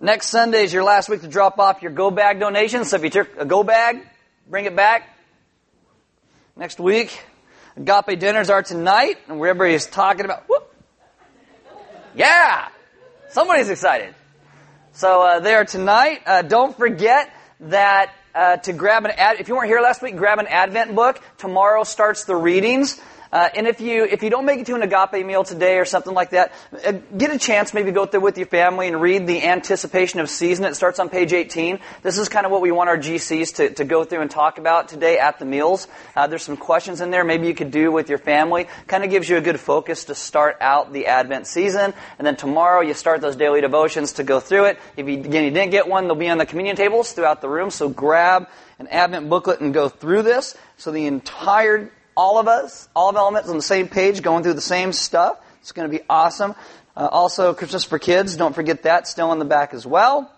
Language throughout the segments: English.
Next Sunday is your last week to drop off your go bag donations. So if you took a go bag, bring it back. Next week, agape dinners are tonight, and everybody's talking about. Whoop. Yeah, somebody's excited. So uh, they are tonight. Uh, don't forget that uh, to grab an ad. If you weren't here last week, grab an Advent book. Tomorrow starts the readings. Uh, and if you if you don't make it to an agape meal today or something like that, uh, get a chance maybe go through with your family and read the anticipation of season. It starts on page 18. This is kind of what we want our GCs to, to go through and talk about today at the meals. Uh, there's some questions in there maybe you could do with your family. Kind of gives you a good focus to start out the Advent season. And then tomorrow you start those daily devotions to go through it. If you, again you didn't get one, they'll be on the communion tables throughout the room. So grab an Advent booklet and go through this. So the entire all of us, all of Elements on the same page, going through the same stuff. It's going to be awesome. Uh, also, Christmas for Kids, don't forget that, still in the back as well.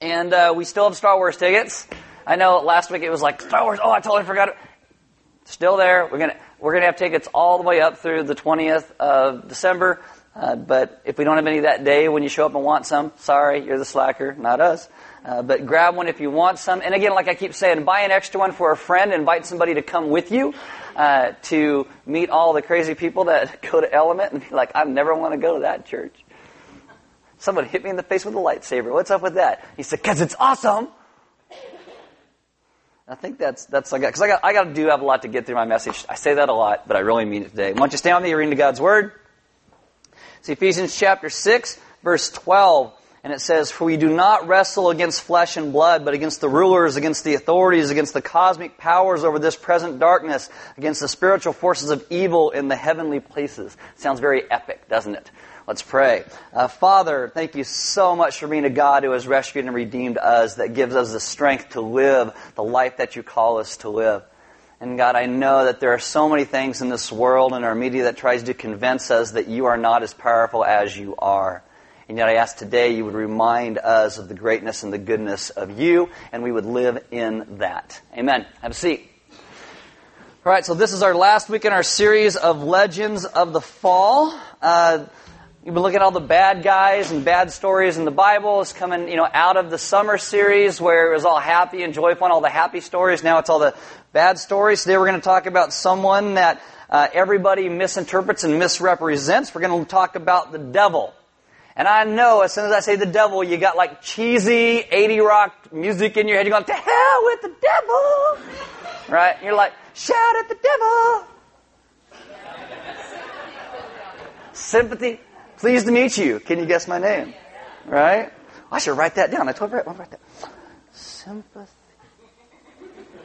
And uh, we still have Star Wars tickets. I know last week it was like Star Wars. Oh, I totally forgot it. Still there. We're gonna we're gonna have tickets all the way up through the 20th of December. Uh, but if we don't have any that day when you show up and want some, sorry, you're the slacker, not us. Uh, but grab one if you want some. And again, like I keep saying, buy an extra one for a friend. Invite somebody to come with you uh, to meet all the crazy people that go to Element and be like, I never want to go to that church. Someone hit me in the face with a lightsaber. What's up with that? He said, because it's awesome. I think that's that's I got because I got I got to do have a lot to get through my message. I say that a lot, but I really mean it today. Why don't you with me? You're reading God's word. It's Ephesians chapter six, verse twelve. And it says, For we do not wrestle against flesh and blood, but against the rulers, against the authorities, against the cosmic powers over this present darkness, against the spiritual forces of evil in the heavenly places. Sounds very epic, doesn't it? Let's pray. Uh, Father, thank you so much for being a God who has rescued and redeemed us, that gives us the strength to live the life that you call us to live. And God, I know that there are so many things in this world and our media that tries to convince us that you are not as powerful as you are. And yet I ask today you would remind us of the greatness and the goodness of you, and we would live in that. Amen. Have a seat. All right, so this is our last week in our series of Legends of the Fall. Uh, You've been looking at all the bad guys and bad stories in the Bible. It's coming, you know, out of the summer series where it was all happy and joyful and all the happy stories. Now it's all the bad stories. Today we're going to talk about someone that uh, everybody misinterprets and misrepresents. We're going to talk about the devil. And I know as soon as I say the devil, you got like cheesy 80 rock music in your head. You're going, to hell with the devil! Right? You're like, shout at the devil! Sympathy. Pleased to meet you. Can you guess my name? Right? I should write that down. I told you, I'll write that. Sympathy.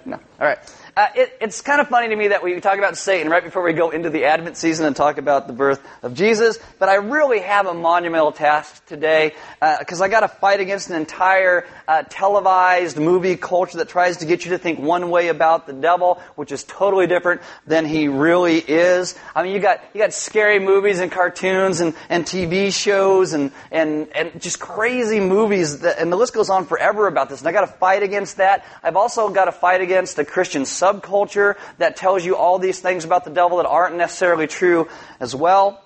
No. All right. Uh, it, it's kind of funny to me that we talk about Satan right before we go into the Advent season and talk about the birth of Jesus, but I really have a monumental task today because uh, I got to fight against an entire uh, televised movie culture that tries to get you to think one way about the devil, which is totally different than he really is. I mean, you got you got scary movies and cartoons and, and TV shows and, and and just crazy movies, that, and the list goes on forever about this. And I got to fight against that. I've also got to fight against the Christian subculture that tells you all these things about the devil that aren't necessarily true as well.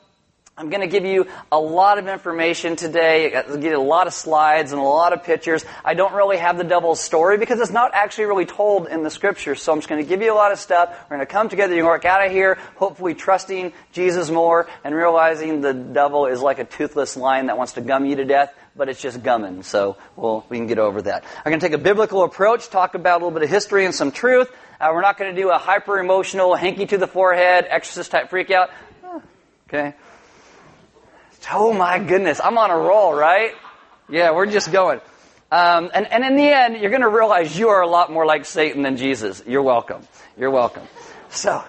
I'm going to give you a lot of information today, I'll give you a lot of slides and a lot of pictures. I don't really have the devil's story because it's not actually really told in the scriptures. So I'm just going to give you a lot of stuff. We're going to come together and work out of here, hopefully trusting Jesus more and realizing the devil is like a toothless lion that wants to gum you to death but it's just gumming. So we'll, we can get over that. I'm going to take a biblical approach, talk about a little bit of history and some truth. Uh, we're not going to do a hyper emotional, hanky to the forehead, exorcist type freak out. Okay. Oh my goodness, I'm on a roll, right? Yeah, we're just going. Um, and, and in the end, you're going to realize you are a lot more like Satan than Jesus. You're welcome. You're welcome. So,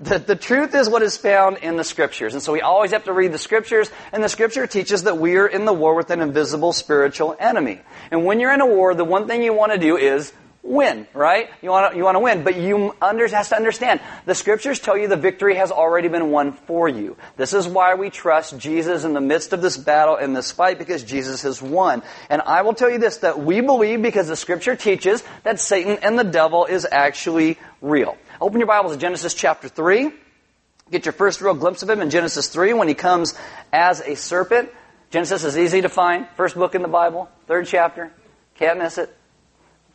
the, the truth is what is found in the scriptures. And so we always have to read the scriptures, and the scripture teaches that we are in the war with an invisible spiritual enemy. And when you're in a war, the one thing you want to do is win, right? You want to, you want to win, but you under, has to understand the scriptures tell you the victory has already been won for you. This is why we trust Jesus in the midst of this battle and this fight because Jesus has won. And I will tell you this that we believe because the scripture teaches that Satan and the devil is actually real. Open your Bibles to Genesis chapter 3. Get your first real glimpse of him in Genesis 3 when he comes as a serpent Genesis is easy to find. First book in the Bible, third chapter. Can't miss it.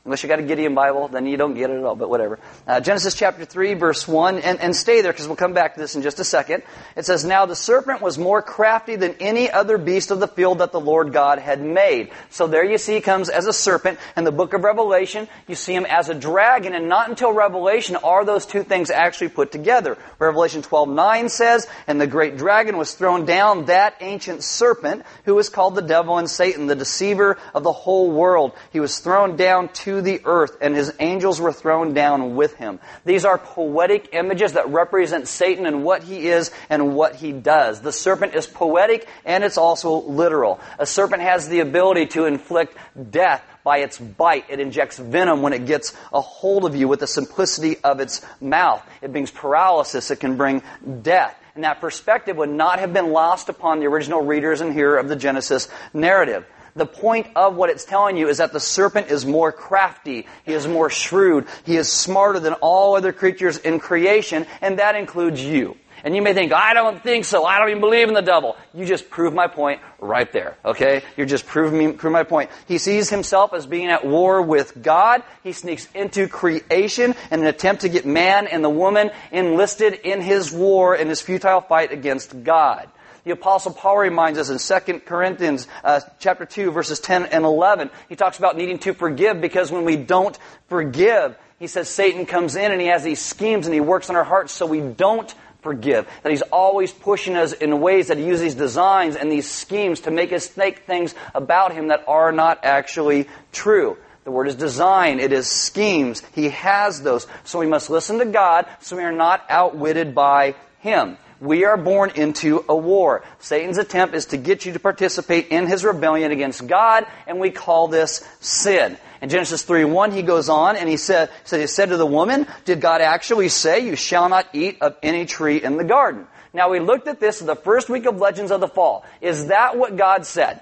Unless you got a Gideon Bible, then you don't get it at all, but whatever. Uh, Genesis chapter 3, verse 1, and, and stay there because we'll come back to this in just a second. It says, Now the serpent was more crafty than any other beast of the field that the Lord God had made. So there you see he comes as a serpent. In the book of Revelation, you see him as a dragon, and not until Revelation are those two things actually put together. Revelation 12, 9 says, And the great dragon was thrown down, that ancient serpent, who is called the devil and Satan, the deceiver of the whole world. He was thrown down to the earth, and his angels were thrown down with him. These are poetic images that represent Satan and what he is and what he does. The serpent is poetic and it's also literal. A serpent has the ability to inflict death by its bite. It injects venom when it gets a hold of you with the simplicity of its mouth. It brings paralysis. It can bring death. And that perspective would not have been lost upon the original readers and hearer of the Genesis narrative. The point of what it's telling you is that the serpent is more crafty. He is more shrewd. He is smarter than all other creatures in creation, and that includes you. And you may think, I don't think so. I don't even believe in the devil. You just prove my point right there. Okay? You're just proving me, prove my point. He sees himself as being at war with God. He sneaks into creation in an attempt to get man and the woman enlisted in his war, in his futile fight against God. The apostle Paul reminds us in 2 Corinthians uh, chapter 2 verses 10 and 11. He talks about needing to forgive because when we don't forgive, he says Satan comes in and he has these schemes and he works on our hearts so we don't forgive. That he's always pushing us in ways that he uses these designs and these schemes to make us think things about him that are not actually true. The word is design. It is schemes. He has those. So we must listen to God so we are not outwitted by him. We are born into a war. Satan's attempt is to get you to participate in his rebellion against God, and we call this sin. In Genesis 3 1, he goes on and he said, so he said to the woman, Did God actually say, You shall not eat of any tree in the garden? Now we looked at this in the first week of Legends of the Fall. Is that what God said?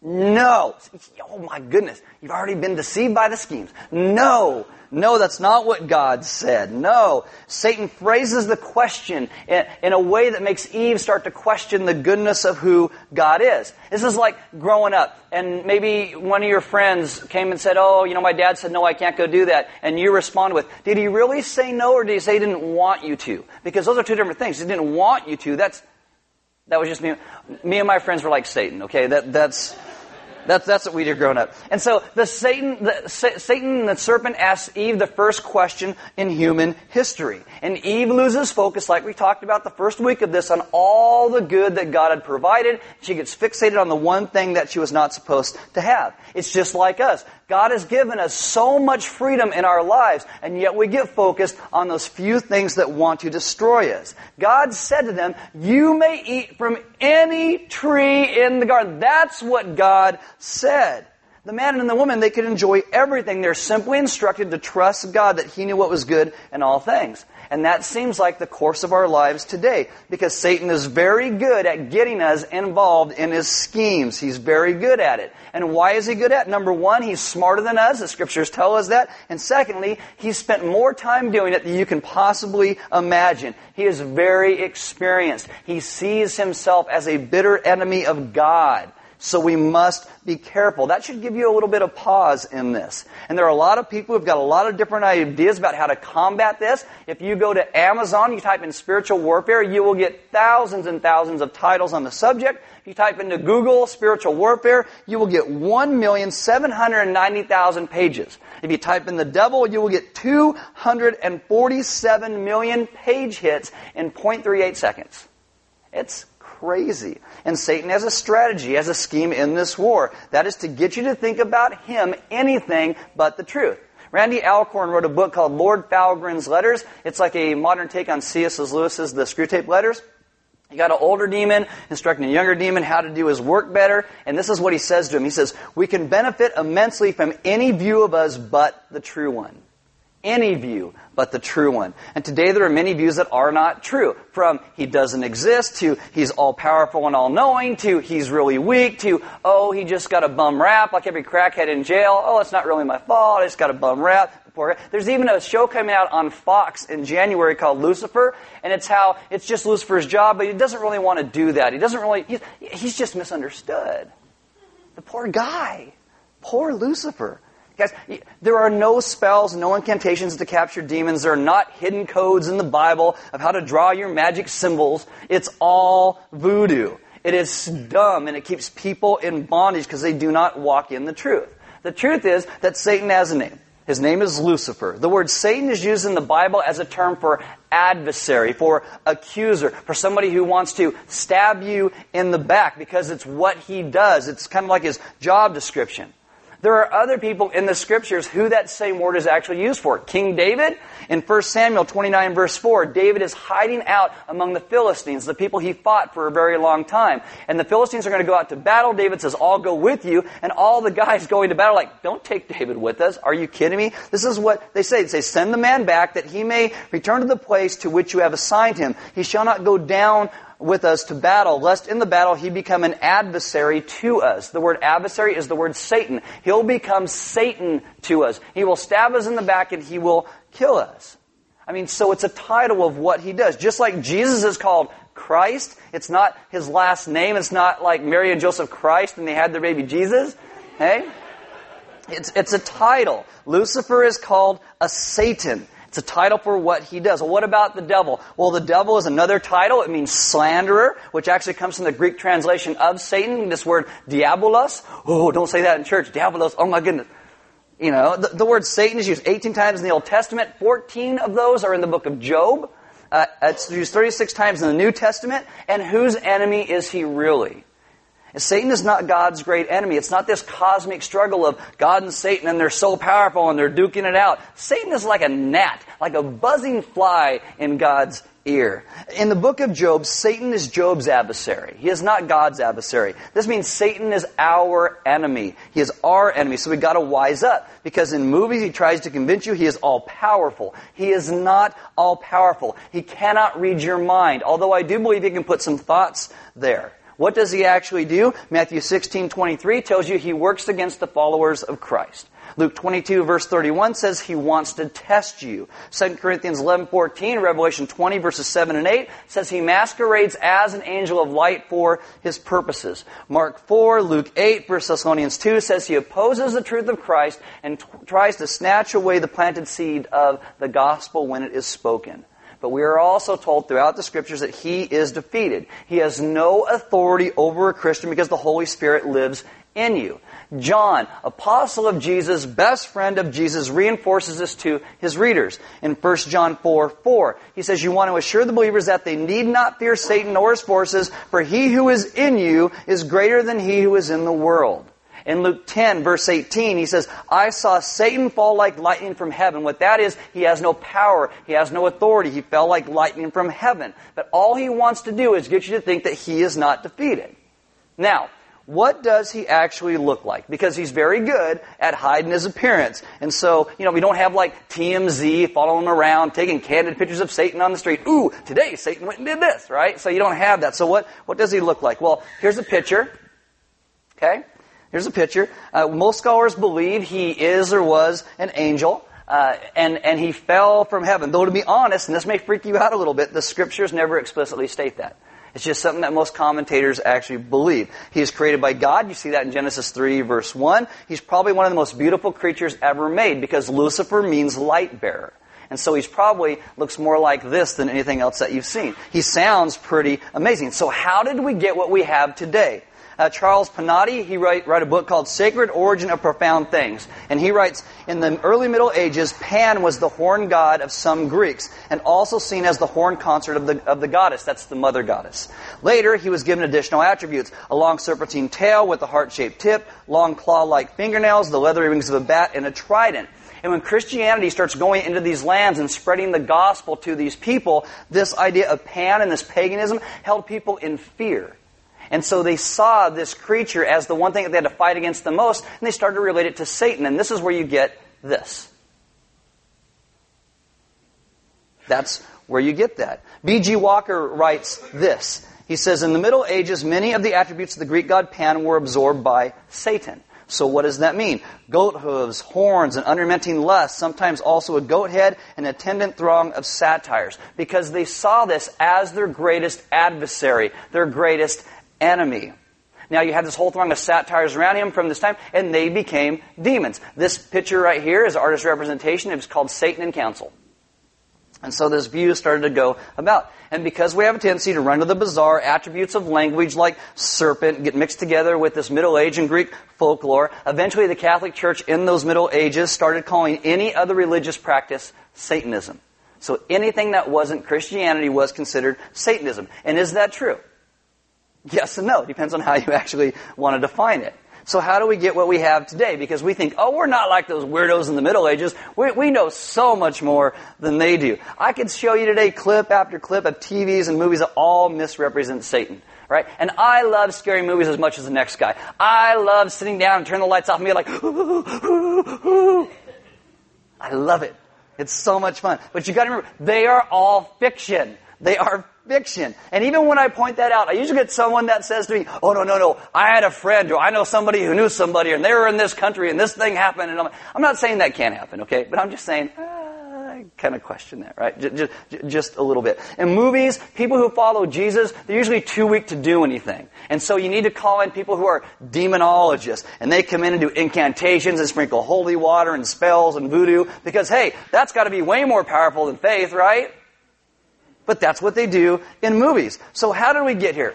No. Oh my goodness. You've already been deceived by the schemes. No. No, that's not what God said. No. Satan phrases the question in, a way that makes Eve start to question the goodness of who God is. This is like growing up, and maybe one of your friends came and said, Oh, you know, my dad said, no, I can't go do that. And you respond with, Did he really say no, or did he say he didn't want you to? Because those are two different things. He didn't want you to. That's, that was just me. Me and my friends were like Satan, okay? That, that's, that's, that's what we did growing up. And so the Satan, the, Satan, the serpent asks Eve the first question in human history. And Eve loses focus, like we talked about the first week of this, on all the good that God had provided. She gets fixated on the one thing that she was not supposed to have. It's just like us. God has given us so much freedom in our lives, and yet we get focused on those few things that want to destroy us. God said to them, You may eat from any tree in the garden. That's what God said. The man and the woman, they could enjoy everything. They're simply instructed to trust God that He knew what was good in all things. And that seems like the course of our lives today because Satan is very good at getting us involved in his schemes. He's very good at it. And why is he good at it? Number one, he's smarter than us. The scriptures tell us that. And secondly, he's spent more time doing it than you can possibly imagine. He is very experienced. He sees himself as a bitter enemy of God. So we must be careful. That should give you a little bit of pause in this. And there are a lot of people who've got a lot of different ideas about how to combat this. If you go to Amazon, you type in spiritual warfare, you will get thousands and thousands of titles on the subject. If you type into Google spiritual warfare, you will get 1,790,000 pages. If you type in the devil, you will get 247 million page hits in 0.38 seconds. It's crazy. And Satan has a strategy, has a scheme in this war. That is to get you to think about him anything but the truth. Randy Alcorn wrote a book called Lord Foulgrin's Letters. It's like a modern take on C.S. Lewis's The Screwtape Letters. You got an older demon instructing a younger demon how to do his work better. And this is what he says to him. He says, We can benefit immensely from any view of us but the true one. Any view but the true one. And today there are many views that are not true. From he doesn't exist to he's all powerful and all knowing to he's really weak to oh he just got a bum rap like every crackhead in jail. Oh it's not really my fault. I just got a bum rap. There's even a show coming out on Fox in January called Lucifer, and it's how it's just Lucifer's job, but he doesn't really want to do that. He doesn't really, he's, he's just misunderstood. The poor guy. Poor Lucifer. Guys, there are no spells, no incantations to capture demons. There are not hidden codes in the Bible of how to draw your magic symbols. It's all voodoo. It is dumb and it keeps people in bondage because they do not walk in the truth. The truth is that Satan has a name. His name is Lucifer. The word Satan is used in the Bible as a term for adversary, for accuser, for somebody who wants to stab you in the back because it's what he does. It's kind of like his job description. There are other people in the scriptures who that same word is actually used for. King David, in 1 Samuel 29 verse 4, David is hiding out among the Philistines, the people he fought for a very long time. And the Philistines are going to go out to battle. David says, I'll go with you. And all the guys going to battle like, don't take David with us. Are you kidding me? This is what they say. They say, send the man back that he may return to the place to which you have assigned him. He shall not go down with us to battle, lest in the battle he become an adversary to us. The word adversary is the word Satan. He'll become Satan to us. He will stab us in the back and he will kill us. I mean, so it's a title of what he does. Just like Jesus is called Christ, it's not his last name. It's not like Mary and Joseph Christ and they had their baby Jesus. Hey? It's, it's a title. Lucifer is called a Satan. It's a title for what he does. Well, what about the devil? Well, the devil is another title. It means slanderer, which actually comes from the Greek translation of Satan, this word diabolos. Oh, don't say that in church. Diabolos. Oh my goodness. You know, the, the word Satan is used 18 times in the Old Testament. 14 of those are in the book of Job. Uh, it's used 36 times in the New Testament. And whose enemy is he really? Satan is not God's great enemy. It's not this cosmic struggle of God and Satan and they're so powerful and they're duking it out. Satan is like a gnat, like a buzzing fly in God's ear. In the book of Job, Satan is Job's adversary. He is not God's adversary. This means Satan is our enemy. He is our enemy. So we gotta wise up. Because in movies he tries to convince you he is all powerful. He is not all powerful. He cannot read your mind. Although I do believe he can put some thoughts there. What does he actually do? Matthew 16, 23 tells you he works against the followers of Christ. Luke 22 verse 31 says he wants to test you. 2 Corinthians 11, 14, Revelation 20 verses 7 and 8 says he masquerades as an angel of light for his purposes. Mark 4, Luke 8, 1 Thessalonians 2 says he opposes the truth of Christ and t- tries to snatch away the planted seed of the gospel when it is spoken. But we are also told throughout the scriptures that he is defeated. He has no authority over a Christian because the Holy Spirit lives in you. John, apostle of Jesus, best friend of Jesus, reinforces this to his readers in 1 John 4, 4. He says, you want to assure the believers that they need not fear Satan or his forces, for he who is in you is greater than he who is in the world. In Luke 10, verse 18, he says, I saw Satan fall like lightning from heaven. What that is, he has no power. He has no authority. He fell like lightning from heaven. But all he wants to do is get you to think that he is not defeated. Now, what does he actually look like? Because he's very good at hiding his appearance. And so, you know, we don't have like TMZ following him around, taking candid pictures of Satan on the street. Ooh, today Satan went and did this, right? So you don't have that. So what, what does he look like? Well, here's a picture. Okay? Here's a picture. Uh, most scholars believe he is or was an angel. Uh, and, and he fell from heaven. Though to be honest, and this may freak you out a little bit, the scriptures never explicitly state that. It's just something that most commentators actually believe. He is created by God. You see that in Genesis 3 verse 1. He's probably one of the most beautiful creatures ever made because Lucifer means light bearer. And so he's probably looks more like this than anything else that you've seen. He sounds pretty amazing. So how did we get what we have today? Uh, Charles Panati. he write, wrote a book called Sacred Origin of Profound Things. And he writes, in the early Middle Ages, Pan was the horn god of some Greeks, and also seen as the horn consort of the, of the goddess. That's the mother goddess. Later, he was given additional attributes. A long serpentine tail with a heart-shaped tip, long claw-like fingernails, the leathery wings of a bat, and a trident. And when Christianity starts going into these lands and spreading the gospel to these people, this idea of Pan and this paganism held people in fear. And so they saw this creature as the one thing that they had to fight against the most, and they started to relate it to Satan. And this is where you get this. That's where you get that. B.G. Walker writes this. He says, In the Middle Ages, many of the attributes of the Greek god Pan were absorbed by Satan. So what does that mean? Goat hooves, horns, and unremitting lust, sometimes also a goat head, and attendant throng of satyrs. Because they saw this as their greatest adversary, their greatest enemy. Now you have this whole throng of satyrs around him from this time, and they became demons. This picture right here is artist representation. It was called Satan in Council. And so this view started to go about. And because we have a tendency to run to the bizarre attributes of language like serpent, get mixed together with this Middle Age and Greek folklore, eventually the Catholic Church in those Middle Ages started calling any other religious practice Satanism. So anything that wasn't Christianity was considered Satanism. And is that true? Yes and no. Depends on how you actually want to define it. So how do we get what we have today? Because we think, oh, we're not like those weirdos in the Middle Ages. We, we know so much more than they do. I could show you today clip after clip of TVs and movies that all misrepresent Satan. Right? And I love scary movies as much as the next guy. I love sitting down and turn the lights off and be like, ooh, ooh, ooh. I love it. It's so much fun. But you gotta remember, they are all fiction. They are fiction. And even when I point that out, I usually get someone that says to me, oh no, no, no, I had a friend or I know somebody who knew somebody and they were in this country and this thing happened. And I'm, I'm not saying that can't happen, okay? But I'm just saying, uh, I kind of question that, right? Just, just, just a little bit. In movies, people who follow Jesus, they're usually too weak to do anything. And so you need to call in people who are demonologists. And they come in and do incantations and sprinkle holy water and spells and voodoo. Because hey, that's got to be way more powerful than faith, right? But that's what they do in movies. So how did we get here?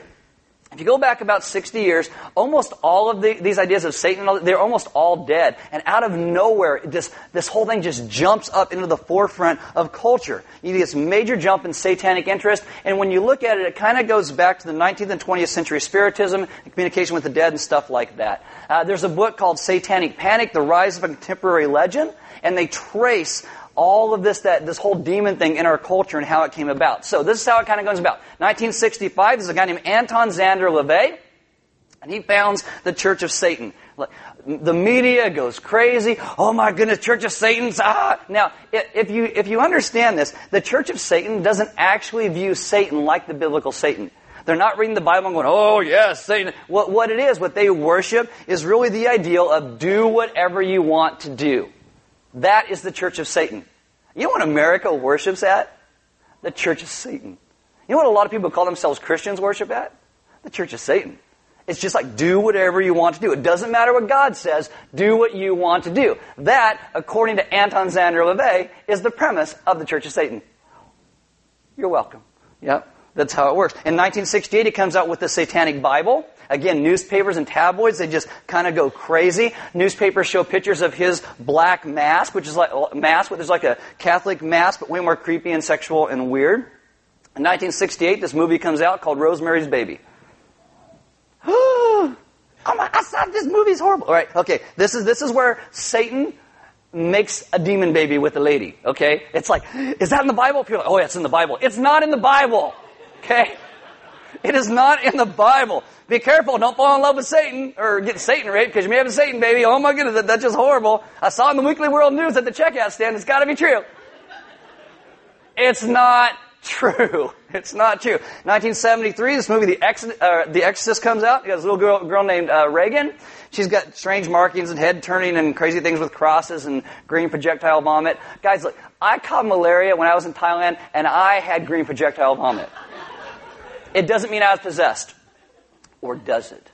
If you go back about 60 years, almost all of the, these ideas of Satan, they're almost all dead. And out of nowhere, this, this whole thing just jumps up into the forefront of culture. You get this major jump in satanic interest. And when you look at it, it kind of goes back to the 19th and 20th century spiritism, communication with the dead, and stuff like that. Uh, there's a book called Satanic Panic, The Rise of a Contemporary Legend. And they trace all of this, that, this whole demon thing in our culture and how it came about. So this is how it kind of goes about. 1965, there's a guy named Anton Szandor LaVey, and he founds the Church of Satan. The media goes crazy. Oh my goodness, Church of Satan's ah. Now, if you if you understand this, the Church of Satan doesn't actually view Satan like the biblical Satan. They're not reading the Bible and going, oh yes, Satan. What, what it is, what they worship is really the ideal of do whatever you want to do. That is the church of Satan. You know what America worships at? The church of Satan. You know what a lot of people call themselves Christians worship at? The church of Satan. It's just like do whatever you want to do. It doesn't matter what God says, do what you want to do. That, according to Anton Szandor LaVey, is the premise of the Church of Satan. You're welcome. Yep. That's how it works. In 1968, he comes out with the Satanic Bible. Again, newspapers and tabloids, they just kind of go crazy. Newspapers show pictures of his black mass, which is like a mask, which is like a Catholic mass, but way more creepy and sexual and weird. In 1968, this movie comes out called Rosemary's Baby. oh my, I saw this movie's horrible. All right, okay. This is, this is where Satan makes a demon baby with a lady. Okay? It's like, is that in the Bible? People like, oh yeah, it's in the Bible. It's not in the Bible. Okay? It is not in the Bible. Be careful, don't fall in love with Satan or get Satan raped because you may have a Satan baby. Oh my goodness, that's just horrible. I saw in the Weekly World News at the checkout stand. It's got to be true. It's not true. It's not true. 1973, this movie, The, Exodus, uh, the Exorcist, comes out. You got this little girl, girl named uh, Regan. She's got strange markings and head turning and crazy things with crosses and green projectile vomit. Guys, look, I caught malaria when I was in Thailand, and I had green projectile vomit. It doesn't mean I was possessed. Or does it?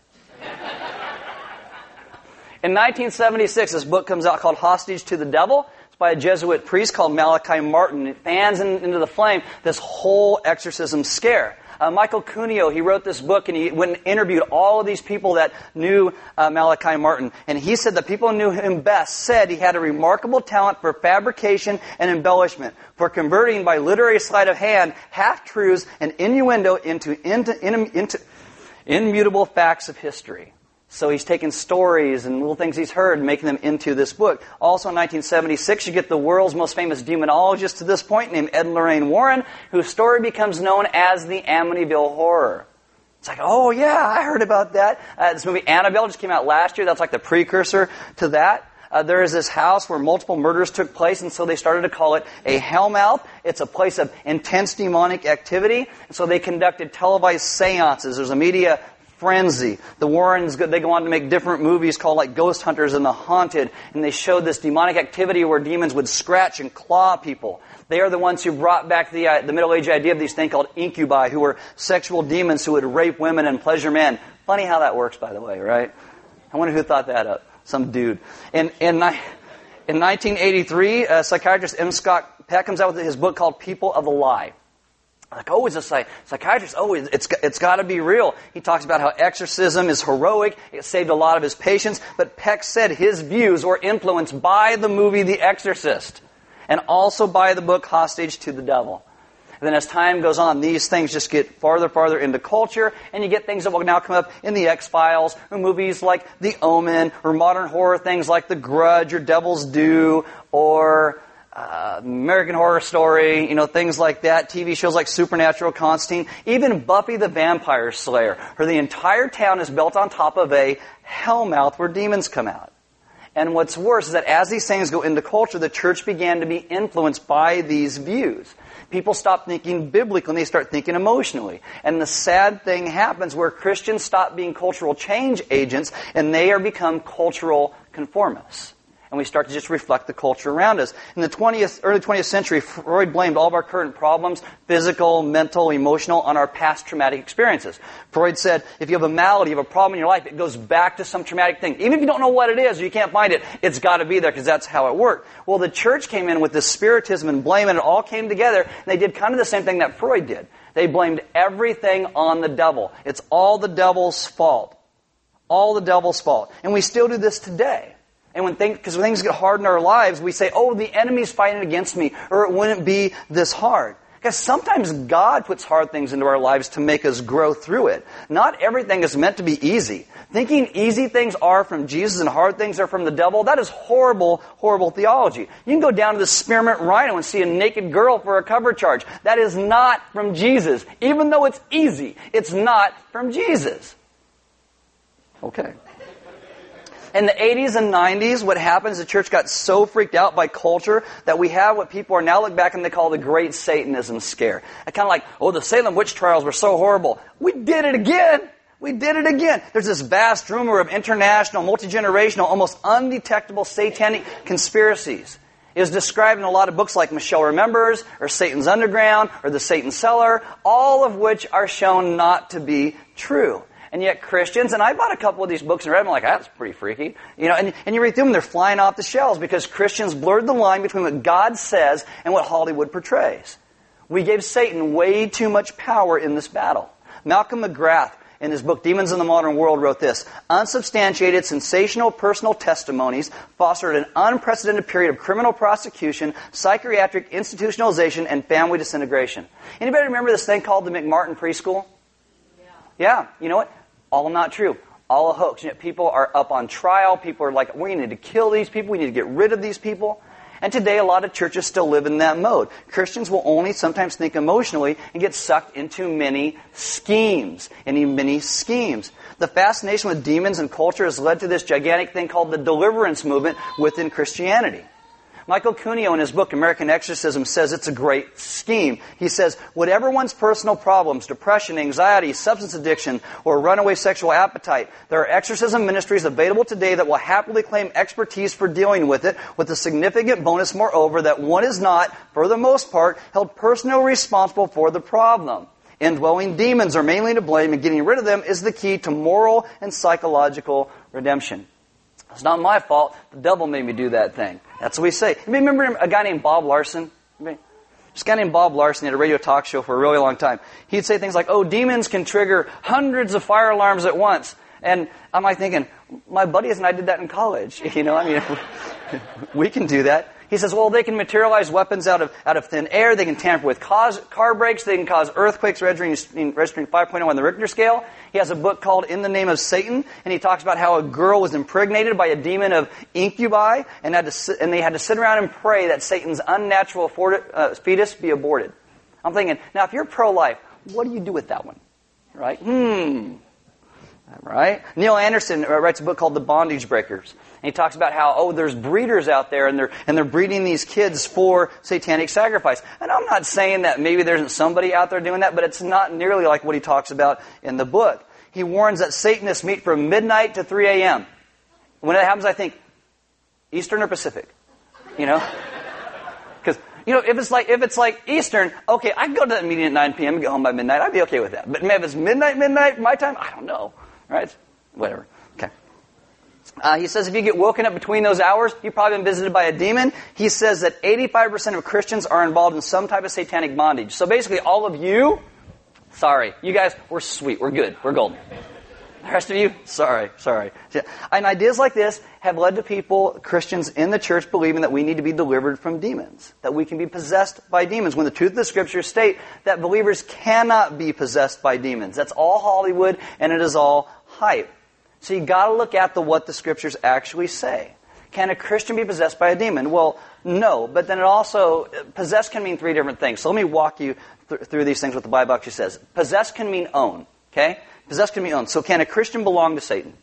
In 1976, this book comes out called Hostage to the Devil. It's by a Jesuit priest called Malachi Martin. It fans in, into the flame this whole exorcism scare. Uh, Michael Cuneo, he wrote this book and he went and interviewed all of these people that knew uh, Malachi Martin. And he said the people who knew him best said he had a remarkable talent for fabrication and embellishment, for converting by literary sleight of hand half-truths and innuendo into, into, into, into immutable facts of history. So he's taken stories and little things he's heard and making them into this book. Also in 1976, you get the world's most famous demonologist to this point named Ed Lorraine Warren, whose story becomes known as the Amityville Horror. It's like, oh yeah, I heard about that. Uh, this movie Annabelle just came out last year. That's like the precursor to that. uh, there is this house where multiple murders took place, and so they started to call it a hellmouth. It's a place of intense demonic activity, and so they conducted televised seances. There's a media frenzy. The Warrens, they go on to make different movies called like Ghost Hunters and The Haunted, and they showed this demonic activity where demons would scratch and claw people. They are the ones who brought back the, uh, the Middle Age idea of these things called incubi, who were sexual demons who would rape women and pleasure men. Funny how that works, by the way, right? I wonder who thought that up. Some dude. In, in, in 1983, uh, psychiatrist M. Scott Peck comes out with his book called People of the Lie. Like, oh, he's a psych- psychiatrist. Oh, it's, it's got to be real. He talks about how exorcism is heroic. It saved a lot of his patients. But Peck said his views were influenced by the movie The Exorcist and also by the book Hostage to the Devil. And then as time goes on, these things just get farther, farther into culture, and you get things that will now come up in the X-Files, or movies like The Omen, or modern horror things like The Grudge, or Devil's Due, or uh, American Horror Story, you know, things like that, TV shows like Supernatural, Constantine, even Buffy the Vampire Slayer, where the entire town is built on top of a hellmouth where demons come out. And what's worse is that as these things go into culture, the church began to be influenced by these views. People stop thinking biblically and they start thinking emotionally. And the sad thing happens where Christians stop being cultural change agents and they are become cultural conformists and we start to just reflect the culture around us. In the 20th, early 20th century, Freud blamed all of our current problems, physical, mental, emotional, on our past traumatic experiences. Freud said, if you have a malady, you have a problem in your life, it goes back to some traumatic thing. Even if you don't know what it is or you can't find it, it's got to be there because that's how it worked. Well, the church came in with this spiritism and blame and it all came together and they did kind of the same thing that Freud did. They blamed everything on the devil. It's all the devil's fault. All the devil's fault. And we still do this today. And when things, because when things get hard in our lives, we say, oh, the enemy's fighting against me, or it wouldn't be this hard. Because sometimes God puts hard things into our lives to make us grow through it. Not everything is meant to be easy. Thinking easy things are from Jesus and hard things are from the devil, that is horrible, horrible theology. You can go down to the Spearmint Rhino and see a naked girl for a cover charge. That is not from Jesus. Even though it's easy, it's not from Jesus. Okay in the 80s and 90s, what happens, the church got so freaked out by culture that we have what people are now look back and they call the Great Satanism Scare. Kind of like, oh, the Salem witch trials were so horrible. We did it again. We did it again. There's this vast rumor of international, multi-generational, almost undetectable satanic conspiracies. Is described in a lot of books like Michelle Remembers, or Satan's Underground, or The Satan Seller, all of which are shown not to be true. And yet Christians, and I bought a couple of these books and read them, I'm like, that's pretty freaky. You know, and, and you read through them, they're flying off the shelves because Christians blurred the line between what God says and what Hollywood portrays. We gave Satan way too much power in this battle. Malcolm McGrath, in his book Demons in the Modern World, wrote this Unsubstantiated, sensational personal testimonies fostered an unprecedented period of criminal prosecution, psychiatric institutionalization, and family disintegration. Anybody remember this thing called the McMartin Preschool? Yeah. Yeah. You know what? All not true. All a hoax. Yet people are up on trial. People are like, we need to kill these people. We need to get rid of these people. And today, a lot of churches still live in that mode. Christians will only sometimes think emotionally and get sucked into many schemes. Any many schemes. The fascination with demons and culture has led to this gigantic thing called the deliverance movement within Christianity. Michael Cuneo, in his book American Exorcism, says it's a great scheme. He says, whatever one's personal problems, depression, anxiety, substance addiction, or runaway sexual appetite, there are exorcism ministries available today that will happily claim expertise for dealing with it, with a significant bonus, moreover, that one is not, for the most part, held personally responsible for the problem. Indwelling demons are mainly to blame, and getting rid of them is the key to moral and psychological redemption. It's not my fault. The devil made me do that thing. That's what we say. You remember a guy named Bob Larson? This guy named Bob Larson had a radio talk show for a really long time. He'd say things like, oh, demons can trigger hundreds of fire alarms at once. And I'm like thinking, my buddies and I did that in college. You know, I mean, we can do that. He says, well, they can materialize weapons out of, out of thin air. They can tamper with cause, car brakes. They can cause earthquakes registering, registering 5.0 on the Richter scale. He has a book called In the Name of Satan, and he talks about how a girl was impregnated by a demon of incubi, and, had to, and they had to sit around and pray that Satan's unnatural uh, fetus be aborted. I'm thinking, now if you're pro-life, what do you do with that one? Right? Hmm. Right? Neil Anderson uh, writes a book called The Bondage Breakers. And he talks about how, oh, there's breeders out there and they're, and they're breeding these kids for satanic sacrifice. And I'm not saying that maybe there isn't somebody out there doing that, but it's not nearly like what he talks about in the book. He warns that Satanists meet from midnight to 3 a.m. When that happens, I think, Eastern or Pacific? You know? Because, you know, if it's like, if it's like Eastern, okay, I can go to that meeting at 9 p.m. and get home by midnight. I'd be okay with that. But if it's midnight, midnight, my time, I don't know. Right? Whatever. Okay. Uh, he says if you get woken up between those hours, you've probably been visited by a demon. He says that 85% of Christians are involved in some type of satanic bondage. So basically, all of you, sorry. You guys, we're sweet. We're good. We're golden. The rest of you, sorry, sorry. And ideas like this have led to people, Christians in the church, believing that we need to be delivered from demons, that we can be possessed by demons, when the truth of the scriptures state that believers cannot be possessed by demons. That's all Hollywood, and it is all hype. So you gotta look at the what the scriptures actually say. Can a Christian be possessed by a demon? Well, no, but then it also, possess can mean three different things. So let me walk you th- through these things what the Bible actually says. Possess can mean own, okay? Possess can mean own. So can a Christian belong to Satan?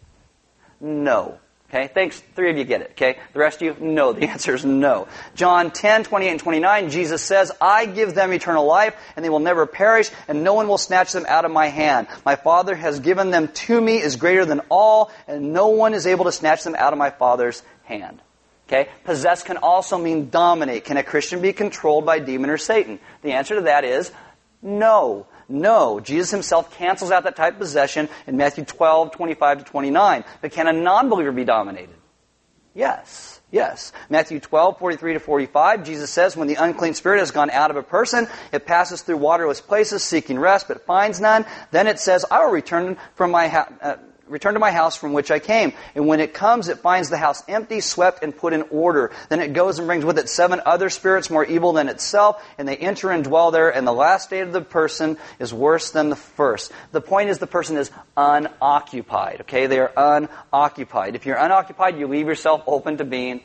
No. Okay, thanks. Three of you get it. Okay, the rest of you, no. The answer is no. John 10, 28 and 29, Jesus says, I give them eternal life, and they will never perish, and no one will snatch them out of my hand. My Father has given them to me is greater than all, and no one is able to snatch them out of my Father's hand. Okay, possess can also mean dominate. Can a Christian be controlled by demon or Satan? The answer to that is no. No, Jesus himself cancels out that type of possession in Matthew 12, 25 to 29. But can a non-believer be dominated? Yes. Yes. Matthew 12, 43 to 45, Jesus says, When the unclean spirit has gone out of a person, it passes through waterless places, seeking rest, but finds none. Then it says, I will return from my house. Uh, return to my house from which I came. And when it comes, it finds the house empty, swept, and put in order. Then it goes and brings with it seven other spirits more evil than itself, and they enter and dwell there, and the last state of the person is worse than the first. The point is the person is unoccupied, okay? They are unoccupied. If you're unoccupied, you leave yourself open to being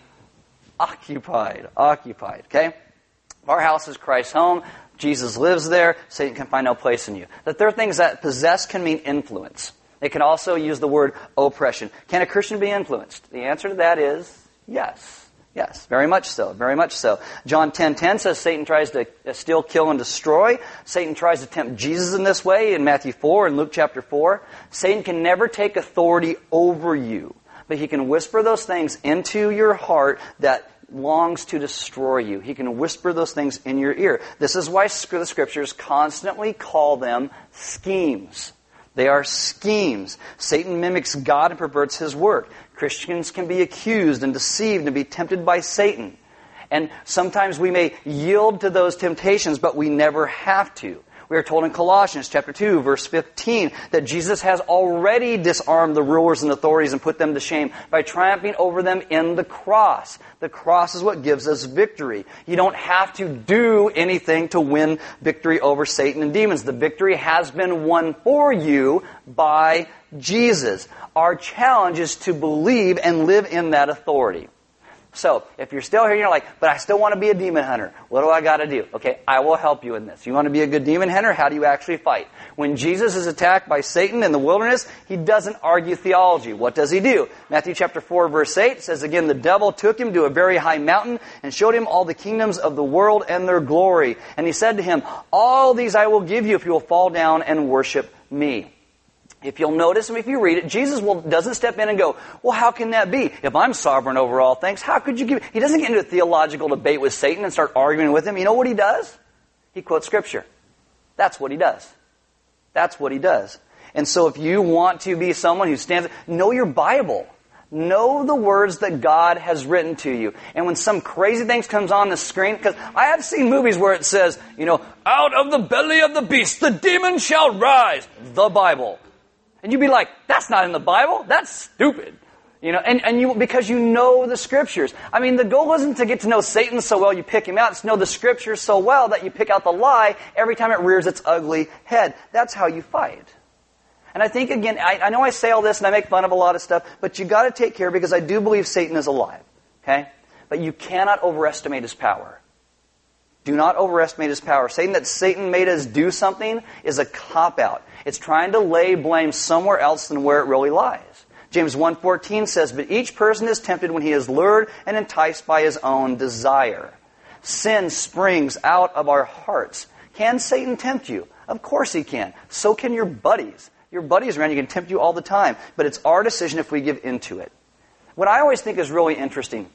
occupied, occupied, okay? Our house is Christ's home. Jesus lives there. Satan can find no place in you. The third thing is that possess can mean influence. It can also use the word oppression. Can a Christian be influenced? The answer to that is yes. Yes, very much so, very much so. John 10:10 10, 10 says Satan tries to uh, steal, kill and destroy. Satan tries to tempt Jesus in this way in Matthew 4 and Luke chapter 4. Satan can never take authority over you, but he can whisper those things into your heart that longs to destroy you. He can whisper those things in your ear. This is why the scriptures constantly call them schemes. They are schemes. Satan mimics God and perverts his work. Christians can be accused and deceived and be tempted by Satan. And sometimes we may yield to those temptations, but we never have to. We are told in Colossians chapter 2 verse 15 that Jesus has already disarmed the rulers and authorities and put them to shame by triumphing over them in the cross. The cross is what gives us victory. You don't have to do anything to win victory over Satan and demons. The victory has been won for you by Jesus. Our challenge is to believe and live in that authority. So, if you're still here you're like, but I still want to be a demon hunter, what do I got to do? Okay, I will help you in this. You want to be a good demon hunter? How do you actually fight? When Jesus is attacked by Satan in the wilderness, he doesn't argue theology. What does he do? Matthew chapter 4 verse 8 says again, the devil took him to a very high mountain and showed him all the kingdoms of the world and their glory. And he said to him, all these I will give you if you will fall down and worship me. If you'll notice, and if you read it, Jesus will, doesn't step in and go, well, how can that be? If I'm sovereign over all things, how could you give? He doesn't get into a theological debate with Satan and start arguing with him. You know what he does? He quotes scripture. That's what he does. That's what he does. And so if you want to be someone who stands, know your Bible. Know the words that God has written to you. And when some crazy things comes on the screen, because I have seen movies where it says, you know, out of the belly of the beast, the demon shall rise. The Bible. And you'd be like, that's not in the Bible. That's stupid. You know, and, and you, because you know the scriptures. I mean, the goal isn't to get to know Satan so well you pick him out. It's to know the scriptures so well that you pick out the lie every time it rears its ugly head. That's how you fight. And I think again, I, I know I say all this and I make fun of a lot of stuff, but you gotta take care because I do believe Satan is alive. Okay? But you cannot overestimate his power. Do not overestimate his power. Saying that Satan made us do something is a cop out. It's trying to lay blame somewhere else than where it really lies. James 1:14 says, "But each person is tempted when he is lured and enticed by his own desire." Sin springs out of our hearts. Can Satan tempt you? Of course he can. So can your buddies. Your buddies around you can tempt you all the time, but it's our decision if we give into it. What I always think is really interesting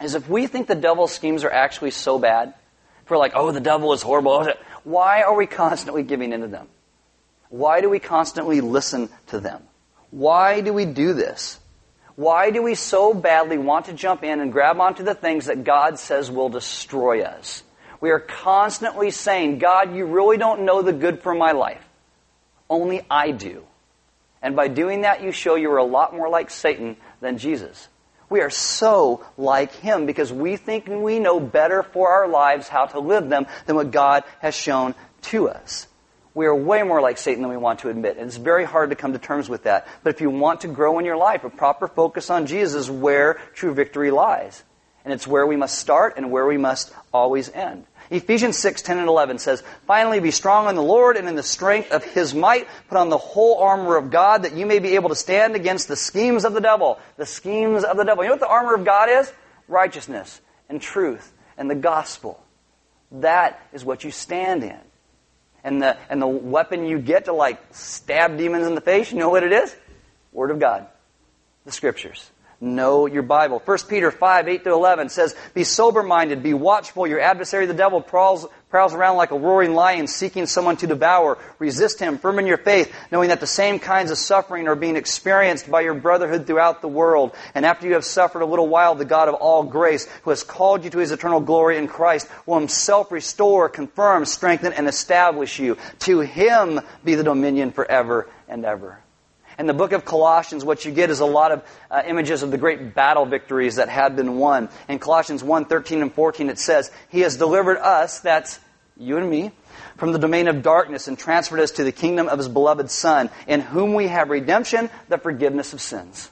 is if we think the devil's schemes are actually so bad, if we're like, oh, the devil is horrible, why are we constantly giving into them? Why do we constantly listen to them? Why do we do this? Why do we so badly want to jump in and grab onto the things that God says will destroy us? We are constantly saying, God, you really don't know the good for my life. Only I do. And by doing that, you show you're a lot more like Satan than Jesus. We are so like him because we think we know better for our lives how to live them than what God has shown to us. We are way more like Satan than we want to admit. And it's very hard to come to terms with that. But if you want to grow in your life, a proper focus on Jesus is where true victory lies. And it's where we must start and where we must always end. Ephesians 6, 10 and 11 says, Finally, be strong in the Lord and in the strength of His might. Put on the whole armor of God that you may be able to stand against the schemes of the devil. The schemes of the devil. You know what the armor of God is? Righteousness and truth and the gospel. That is what you stand in. And the, and the weapon you get to like stab demons in the face, you know what it is? Word of God. The scriptures. Know your Bible. 1 Peter 5, 8 to 11 says, Be sober minded, be watchful. Your adversary, the devil, prowls, prowls around like a roaring lion seeking someone to devour. Resist him, firm in your faith, knowing that the same kinds of suffering are being experienced by your brotherhood throughout the world. And after you have suffered a little while, the God of all grace, who has called you to his eternal glory in Christ, will himself restore, confirm, strengthen, and establish you. To him be the dominion forever and ever. In the book of Colossians, what you get is a lot of uh, images of the great battle victories that had been won. In Colossians 1 13 and 14, it says, He has delivered us, that's you and me, from the domain of darkness and transferred us to the kingdom of His beloved Son, in whom we have redemption, the forgiveness of sins.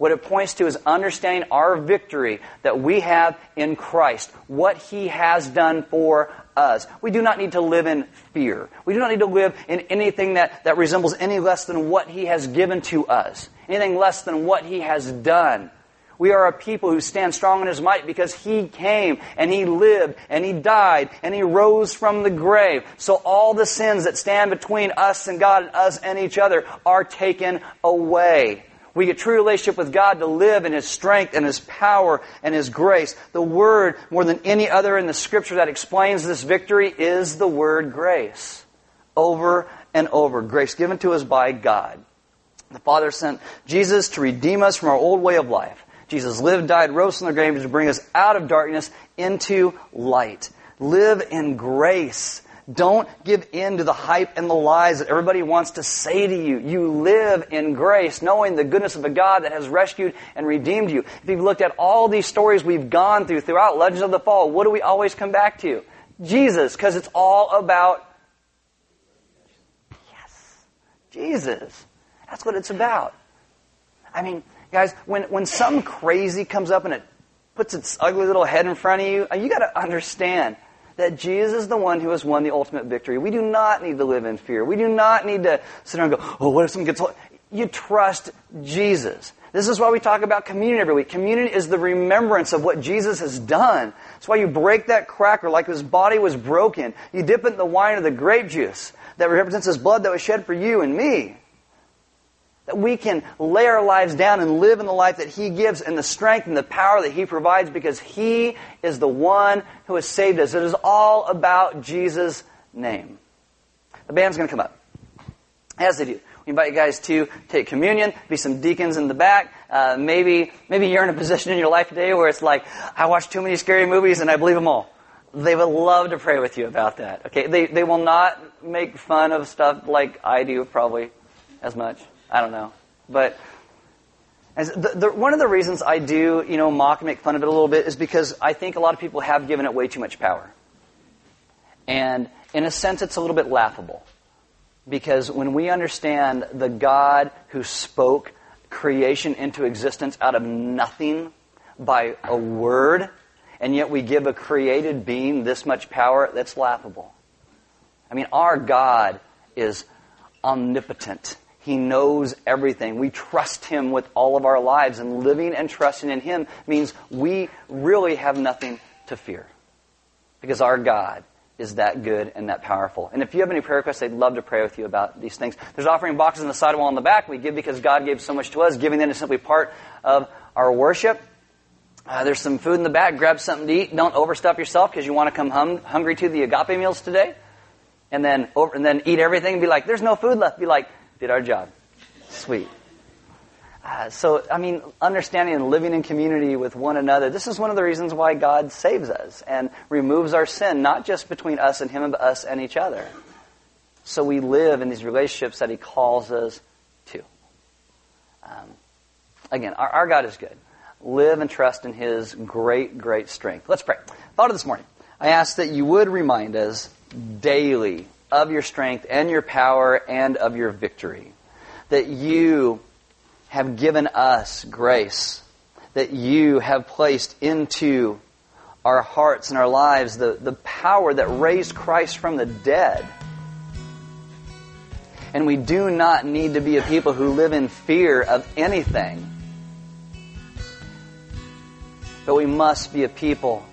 What it points to is understanding our victory that we have in Christ, what He has done for us. We do not need to live in fear. We do not need to live in anything that, that resembles any less than what He has given to us, anything less than what He has done. We are a people who stand strong in His might because He came and He lived and He died and He rose from the grave. So all the sins that stand between us and God and us and each other are taken away. We get true relationship with God to live in His strength and His power and His grace. The word, more than any other in the scripture that explains this victory, is the word grace. Over and over. Grace given to us by God. The Father sent Jesus to redeem us from our old way of life. Jesus lived, died, rose from the grave to bring us out of darkness into light. Live in grace don't give in to the hype and the lies that everybody wants to say to you. You live in grace, knowing the goodness of a God that has rescued and redeemed you. If you've looked at all these stories we've gone through throughout Legends of the Fall, what do we always come back to? Jesus, because it's all about yes, Jesus. That's what it's about. I mean, guys, when, when some crazy comes up and it puts its ugly little head in front of you, uh, you got to understand that Jesus is the one who has won the ultimate victory. We do not need to live in fear. We do not need to sit there and go, oh, what if someone gets... You trust Jesus. This is why we talk about communion every week. Communion is the remembrance of what Jesus has done. That's why you break that cracker like his body was broken. You dip it in the wine of the grape juice that represents his blood that was shed for you and me. That we can lay our lives down and live in the life that He gives and the strength and the power that He provides because He is the one who has saved us. It is all about Jesus' name. The band's going to come up. As they do. We invite you guys to take communion, be some deacons in the back. Uh, maybe, maybe you're in a position in your life today where it's like, I watch too many scary movies and I believe them all. They would love to pray with you about that. Okay, they they will not make fun of stuff like I do probably as much. I don't know. But the, the, one of the reasons I do, you know, mock and make fun of it a little bit is because I think a lot of people have given it way too much power. And in a sense, it's a little bit laughable. Because when we understand the God who spoke creation into existence out of nothing by a word, and yet we give a created being this much power, that's laughable. I mean, our God is omnipotent. He knows everything. We trust Him with all of our lives, and living and trusting in Him means we really have nothing to fear. Because our God is that good and that powerful. And if you have any prayer requests, they'd love to pray with you about these things. There's offering boxes on the sidewall in the back. We give because God gave so much to us. Giving then is simply part of our worship. Uh, there's some food in the back. Grab something to eat. Don't overstuff yourself because you want to come hum- hungry to the agape meals today. And then over, and then eat everything and be like, there's no food left. Be like, did our job. Sweet. Uh, so, I mean, understanding and living in community with one another, this is one of the reasons why God saves us and removes our sin, not just between us and Him, but us and each other. So we live in these relationships that He calls us to. Um, again, our, our God is good. Live and trust in His great, great strength. Let's pray. Father, this morning. I ask that you would remind us daily of your strength and your power and of your victory. That you have given us grace, that you have placed into our hearts and our lives the, the power that raised Christ from the dead. And we do not need to be a people who live in fear of anything. But we must be a people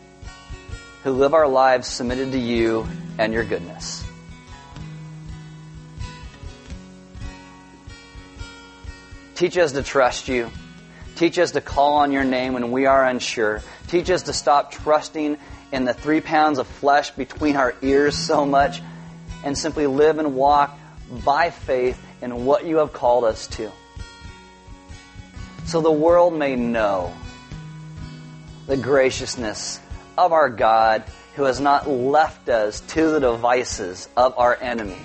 who live our lives submitted to you and your goodness. Teach us to trust you. Teach us to call on your name when we are unsure. Teach us to stop trusting in the three pounds of flesh between our ears so much and simply live and walk by faith in what you have called us to. So the world may know the graciousness of our God who has not left us to the devices of our enemy,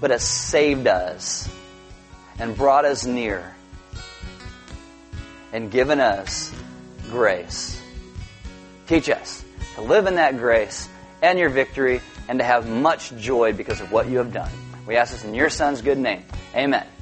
but has saved us and brought us near and given us grace. Teach us to live in that grace and your victory and to have much joy because of what you have done. We ask this in your Son's good name. Amen.